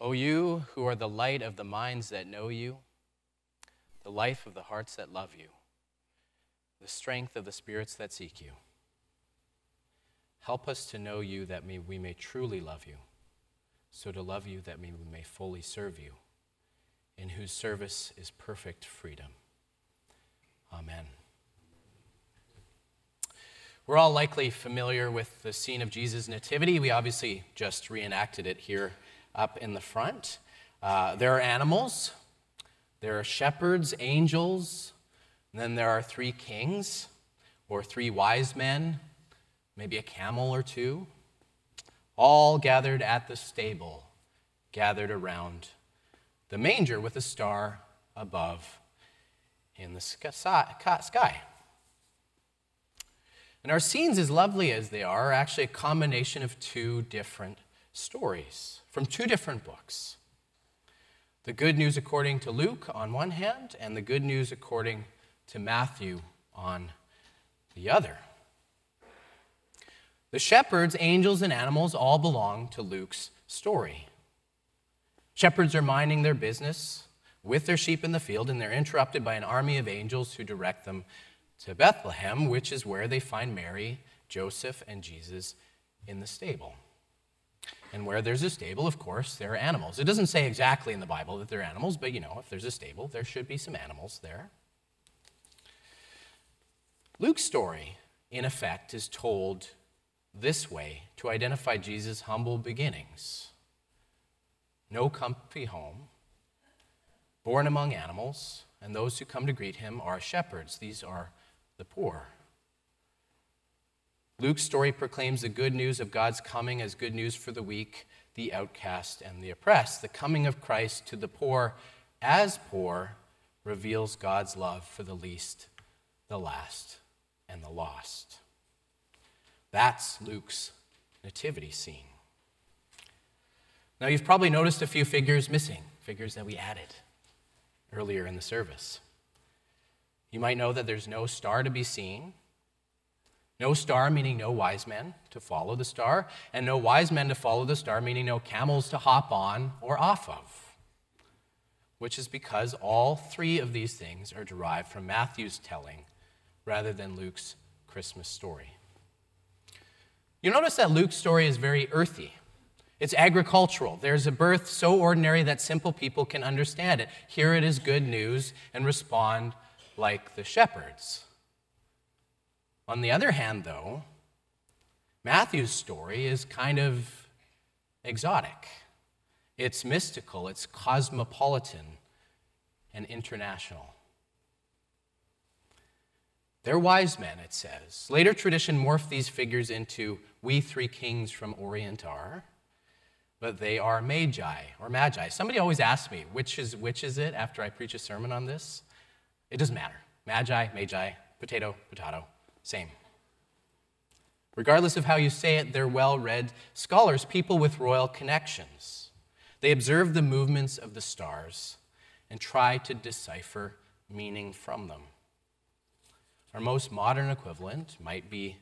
O you who are the light of the minds that know you, the life of the hearts that love you, the strength of the spirits that seek you, help us to know you that we may truly love you, so to love you that we may fully serve you, in whose service is perfect freedom. Amen. We're all likely familiar with the scene of Jesus' nativity. We obviously just reenacted it here up in the front. Uh, there are animals, there are shepherds, angels, then there are three kings or three wise men, maybe a camel or two, all gathered at the stable, gathered around the manger with a star above in the sky. And our scenes, as lovely as they are, are actually a combination of two different stories from two different books the good news according to Luke on one hand, and the good news according to Matthew on the other. The shepherds, angels, and animals all belong to Luke's story. Shepherds are minding their business with their sheep in the field, and they're interrupted by an army of angels who direct them to Bethlehem, which is where they find Mary, Joseph, and Jesus in the stable. And where there's a stable, of course, there are animals. It doesn't say exactly in the Bible that there are animals, but you know, if there's a stable, there should be some animals there. Luke's story, in effect, is told this way to identify Jesus' humble beginnings. No comfy home, born among animals, and those who come to greet him are shepherds. These are the poor. Luke's story proclaims the good news of God's coming as good news for the weak, the outcast, and the oppressed. The coming of Christ to the poor as poor reveals God's love for the least, the last, and the lost. That's Luke's nativity scene. Now, you've probably noticed a few figures missing, figures that we added earlier in the service. You might know that there's no star to be seen no star, meaning no wise men to follow the star, and no wise men to follow the star, meaning no camels to hop on or off of. Which is because all three of these things are derived from Matthew's telling rather than Luke's Christmas story. You notice that Luke's story is very earthy. It's agricultural. There's a birth so ordinary that simple people can understand it. Hear it as good news and respond like the shepherds. On the other hand, though, Matthew's story is kind of exotic. It's mystical, it's cosmopolitan, and international. They're wise men, it says. Later tradition morphed these figures into we three kings from Orient are, but they are magi or magi. Somebody always asks me, which is, which is it after I preach a sermon on this? It doesn't matter. Magi, magi, potato, potato. Same. Regardless of how you say it, they're well read scholars, people with royal connections. They observe the movements of the stars and try to decipher meaning from them. Our most modern equivalent might be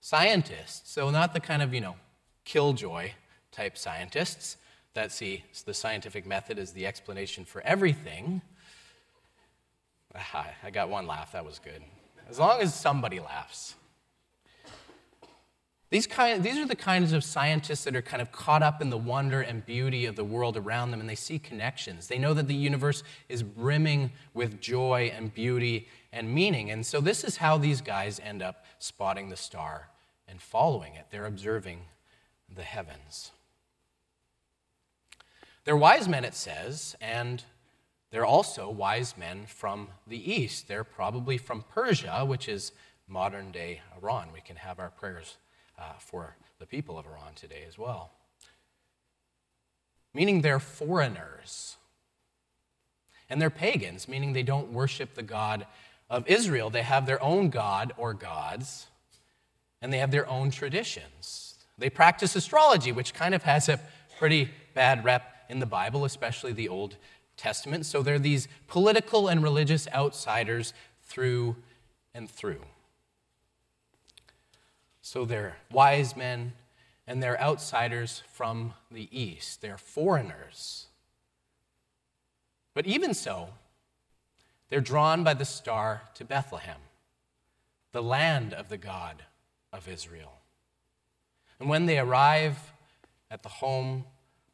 scientists, so not the kind of, you know, killjoy type scientists that see the scientific method as the explanation for everything. Ah, I got one laugh, that was good. As long as somebody laughs. These, kind, these are the kinds of scientists that are kind of caught up in the wonder and beauty of the world around them, and they see connections. They know that the universe is brimming with joy and beauty and meaning. And so, this is how these guys end up spotting the star and following it. They're observing the heavens. They're wise men, it says, and they're also wise men from the east. They're probably from Persia, which is modern day Iran. We can have our prayers uh, for the people of Iran today as well. Meaning they're foreigners. And they're pagans, meaning they don't worship the God of Israel. They have their own God or gods, and they have their own traditions. They practice astrology, which kind of has a pretty bad rep in the Bible, especially the Old Testament. So they're these political and religious outsiders through and through. So they're wise men and they're outsiders from the east. They're foreigners. But even so, they're drawn by the star to Bethlehem, the land of the God of Israel. And when they arrive at the home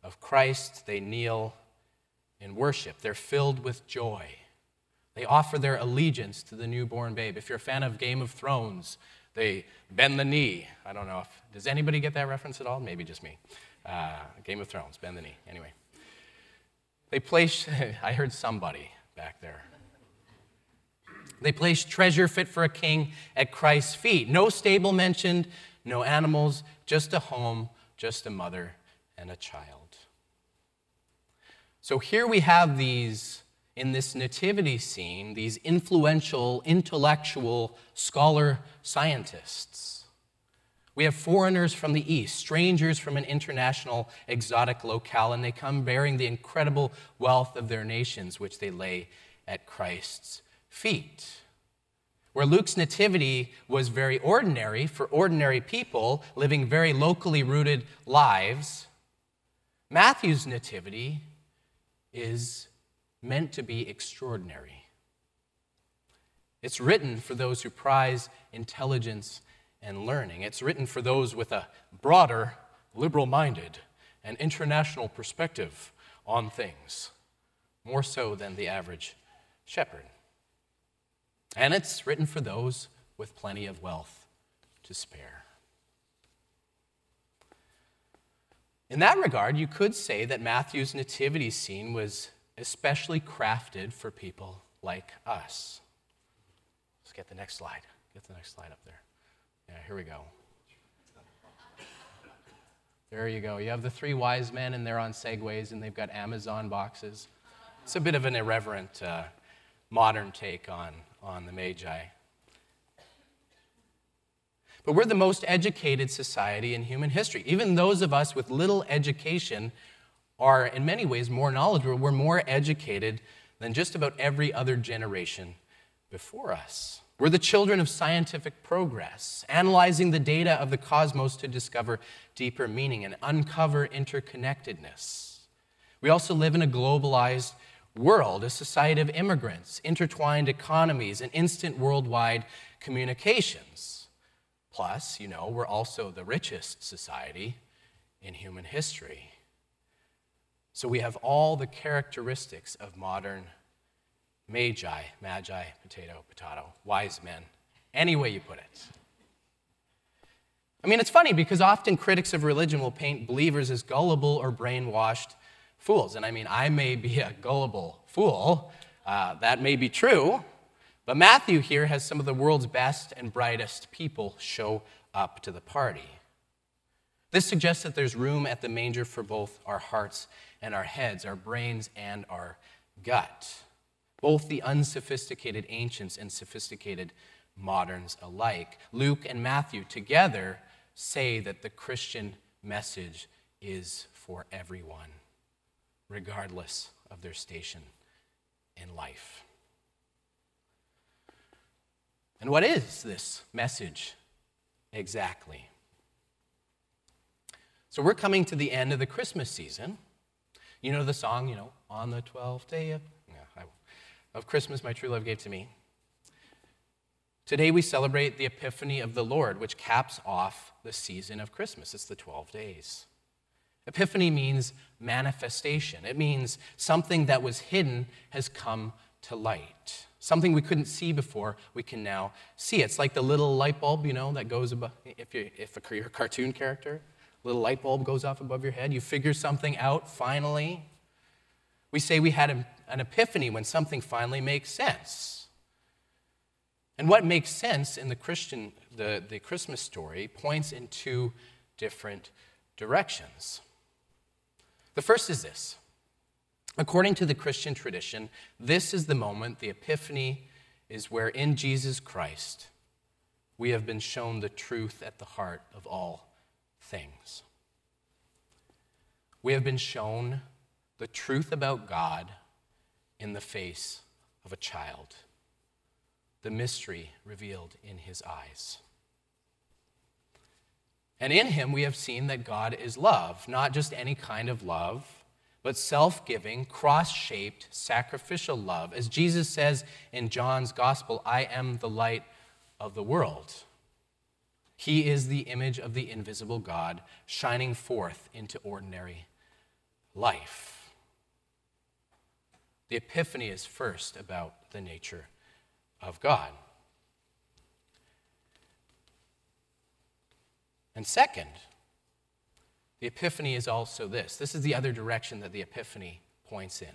of Christ, they kneel in worship. They're filled with joy. They offer their allegiance to the newborn babe. If you're a fan of Game of Thrones, they bend the knee. I don't know if, does anybody get that reference at all? Maybe just me. Uh, Game of Thrones, bend the knee. Anyway. They place, I heard somebody back there. They place treasure fit for a king at Christ's feet. No stable mentioned, no animals, just a home, just a mother and a child. So here we have these, in this nativity scene, these influential, intellectual, scholar scientists. We have foreigners from the East, strangers from an international exotic locale, and they come bearing the incredible wealth of their nations, which they lay at Christ's feet. Where Luke's nativity was very ordinary for ordinary people living very locally rooted lives, Matthew's nativity is meant to be extraordinary. It's written for those who prize intelligence and learning. It's written for those with a broader, liberal minded, and international perspective on things, more so than the average shepherd. And it's written for those with plenty of wealth to spare. In that regard, you could say that Matthew's nativity scene was especially crafted for people like us. Let's get the next slide. Get the next slide up there. Yeah, here we go. There you go. You have the three wise men, and they're on segways, and they've got Amazon boxes. It's a bit of an irreverent uh, modern take on, on the Magi. But we're the most educated society in human history. Even those of us with little education are, in many ways, more knowledgeable. We're more educated than just about every other generation before us. We're the children of scientific progress, analyzing the data of the cosmos to discover deeper meaning and uncover interconnectedness. We also live in a globalized world, a society of immigrants, intertwined economies, and instant worldwide communications. Plus, you know, we're also the richest society in human history. So we have all the characteristics of modern magi, magi, potato, potato, wise men, any way you put it. I mean, it's funny because often critics of religion will paint believers as gullible or brainwashed fools. And I mean, I may be a gullible fool, uh, that may be true, but Matthew here has some of the world's best and brightest people show up to the party. This suggests that there's room at the manger for both our hearts and our heads, our brains and our gut, both the unsophisticated ancients and sophisticated moderns alike. Luke and Matthew together say that the Christian message is for everyone regardless of their station in life. And what is this message exactly? So we're coming to the end of the Christmas season. You know the song, you know, on the 12th day of, yeah, of Christmas, my true love gave to me. Today we celebrate the Epiphany of the Lord, which caps off the season of Christmas. It's the 12 days. Epiphany means manifestation. It means something that was hidden has come to light. Something we couldn't see before, we can now see. It's like the little light bulb, you know, that goes above, if you're, if you're a cartoon character, little light bulb goes off above your head. You figure something out finally. We say we had an epiphany when something finally makes sense. And what makes sense in the Christian, the, the Christmas story points in two different directions. The first is this according to the Christian tradition, this is the moment, the Epiphany, is where in Jesus Christ we have been shown the truth at the heart of all things. We have been shown the truth about God in the face of a child, the mystery revealed in his eyes. And in him we have seen that God is love, not just any kind of love, but self giving, cross shaped, sacrificial love. As Jesus says in John's gospel, I am the light of the world. He is the image of the invisible God, shining forth into ordinary life. The Epiphany is first about the nature of God. And second, the Epiphany is also this. This is the other direction that the Epiphany points in.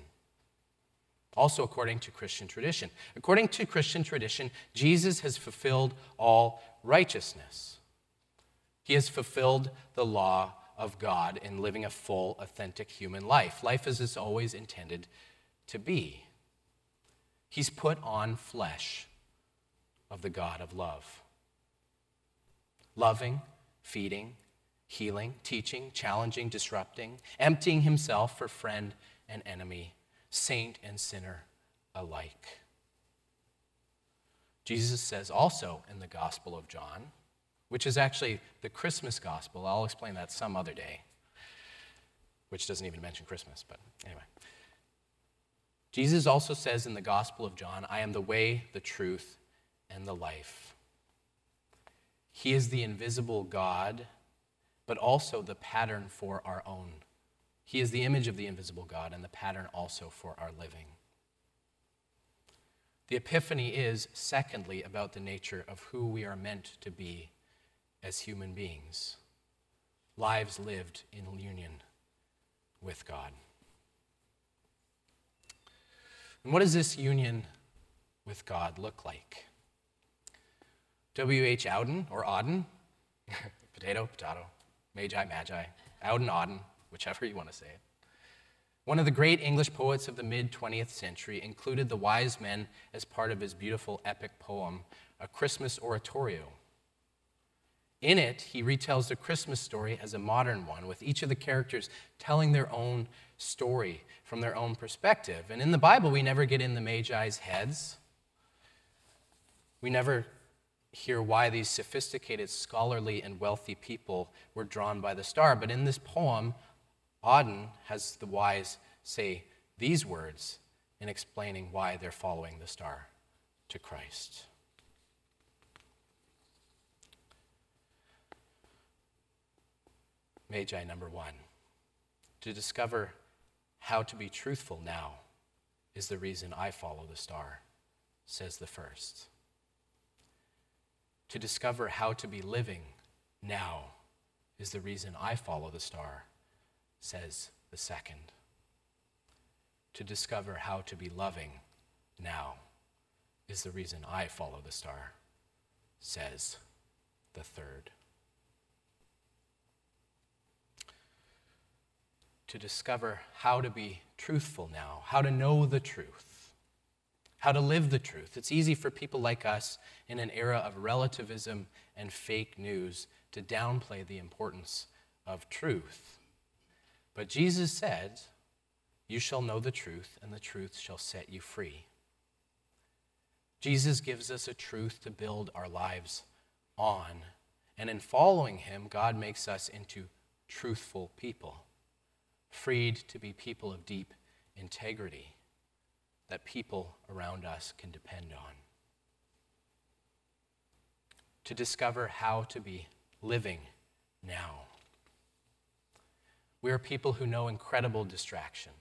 Also, according to Christian tradition. According to Christian tradition, Jesus has fulfilled all righteousness. He has fulfilled the law of God in living a full, authentic human life. Life as it's always intended to be. He's put on flesh of the God of love. Loving, feeding, healing, teaching, challenging, disrupting, emptying himself for friend and enemy, saint and sinner alike. Jesus says also in the Gospel of John, which is actually the Christmas Gospel, I'll explain that some other day, which doesn't even mention Christmas, but anyway. Jesus also says in the Gospel of John, I am the way, the truth, and the life. He is the invisible God, but also the pattern for our own. He is the image of the invisible God and the pattern also for our living. The Epiphany is, secondly, about the nature of who we are meant to be as human beings, lives lived in union with God. And what does this union with God look like? W.H. Auden, or Auden, potato, potato, magi, magi, Auden, Auden, whichever you want to say it. One of the great English poets of the mid 20th century included the wise men as part of his beautiful epic poem, A Christmas Oratorio. In it, he retells the Christmas story as a modern one, with each of the characters telling their own story from their own perspective. And in the Bible, we never get in the Magi's heads. We never hear why these sophisticated, scholarly, and wealthy people were drawn by the star. But in this poem, Auden has the wise say these words in explaining why they're following the star to Christ. Magi number one. To discover how to be truthful now is the reason I follow the star, says the first to discover how to be living now is the reason I follow the star, says the second. To discover how to be loving now is the reason I follow the star, says the third. To discover how to be truthful now, how to know the truth how to live the truth. It's easy for people like us in an era of relativism and fake news to downplay the importance of truth. But Jesus said, You shall know the truth, and the truth shall set you free. Jesus gives us a truth to build our lives on. And in following him, God makes us into truthful people, freed to be people of deep integrity that people around us can depend on. To discover how to be living now. We are people who know incredible distraction.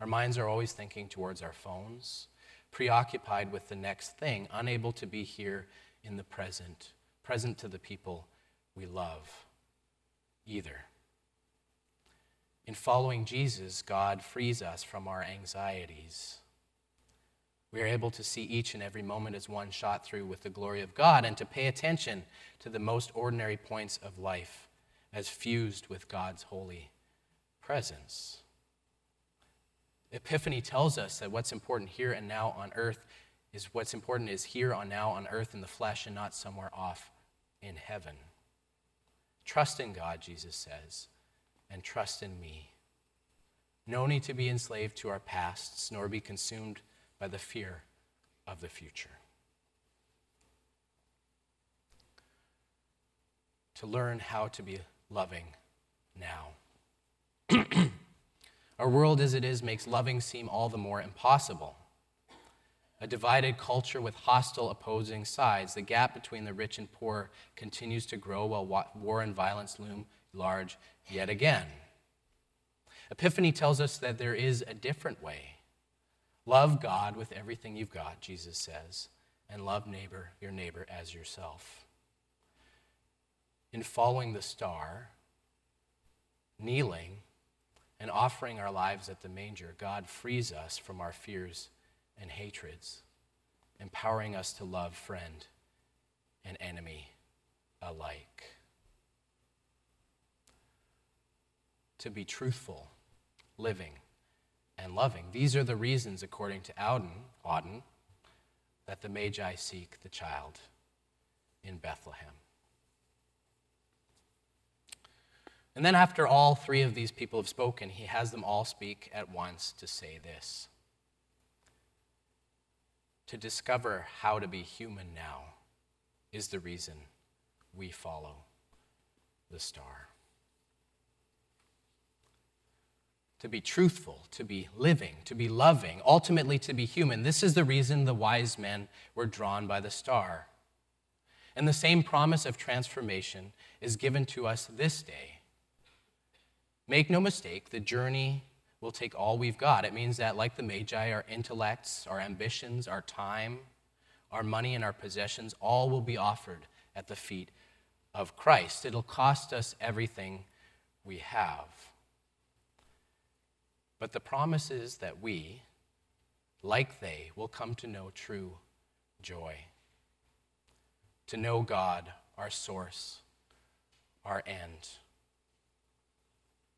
Our minds are always thinking towards our phones, preoccupied with the next thing, unable to be here in the present, present to the people we love either. In following Jesus, God frees us from our anxieties we are able to see each and every moment as one shot through with the glory of God and to pay attention to the most ordinary points of life as fused with God's holy presence. Epiphany tells us that what's important here and now on earth is what's important is here on now on earth in the flesh and not somewhere off in heaven. Trust in God, Jesus says, and trust in me. No need to be enslaved to our pasts, nor be consumed by the fear of the future. to learn how to be loving now. Our world as it is makes loving seem all the more impossible. A divided culture with hostile opposing sides, the gap between the rich and poor continues to grow while war and violence loom large yet again. Epiphany tells us that there is a different way. Love God with everything you've got, Jesus says, and love neighbor, your neighbor as yourself. In following the star, kneeling, and offering our lives at the manger, God frees us from our fears and hatreds, empowering us to love friend and enemy alike. To be truthful, living, and loving. These are the reasons, according to Auden, Auden that the Magi seek the child in Bethlehem. And then, after all three of these people have spoken, he has them all speak at once to say this To discover how to be human now is the reason we follow the star. To be truthful, to be living, to be loving, ultimately to be human. This is the reason the wise men were drawn by the star. And the same promise of transformation is given to us this day Make no mistake, the journey will take all we've got. It means that, like the Magi, our intellects, our ambitions, our time, our money, and our possessions all will be offered at the feet of Christ. It'll cost us everything we have. But the promise is that we, like they, will come to know true joy, to know God, our source, our end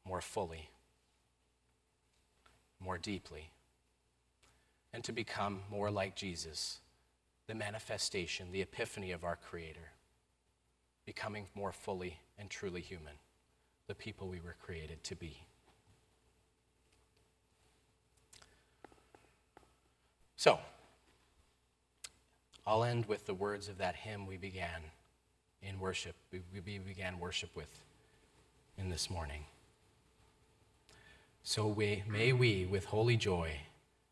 more fully, more deeply, and to become more like Jesus, the manifestation, the epiphany of our Creator, becoming more fully and truly human, the people we were created to be. So, I'll end with the words of that hymn we began in worship, we, began worship with in this morning. So we, may we, with holy joy,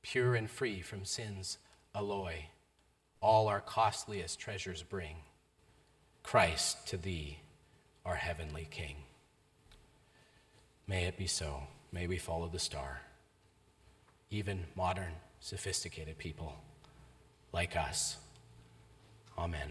pure and free from sin's alloy, all our costliest treasures bring Christ to thee, our heavenly King. May it be so. May we follow the star. Even modern, sophisticated people like us. Amen.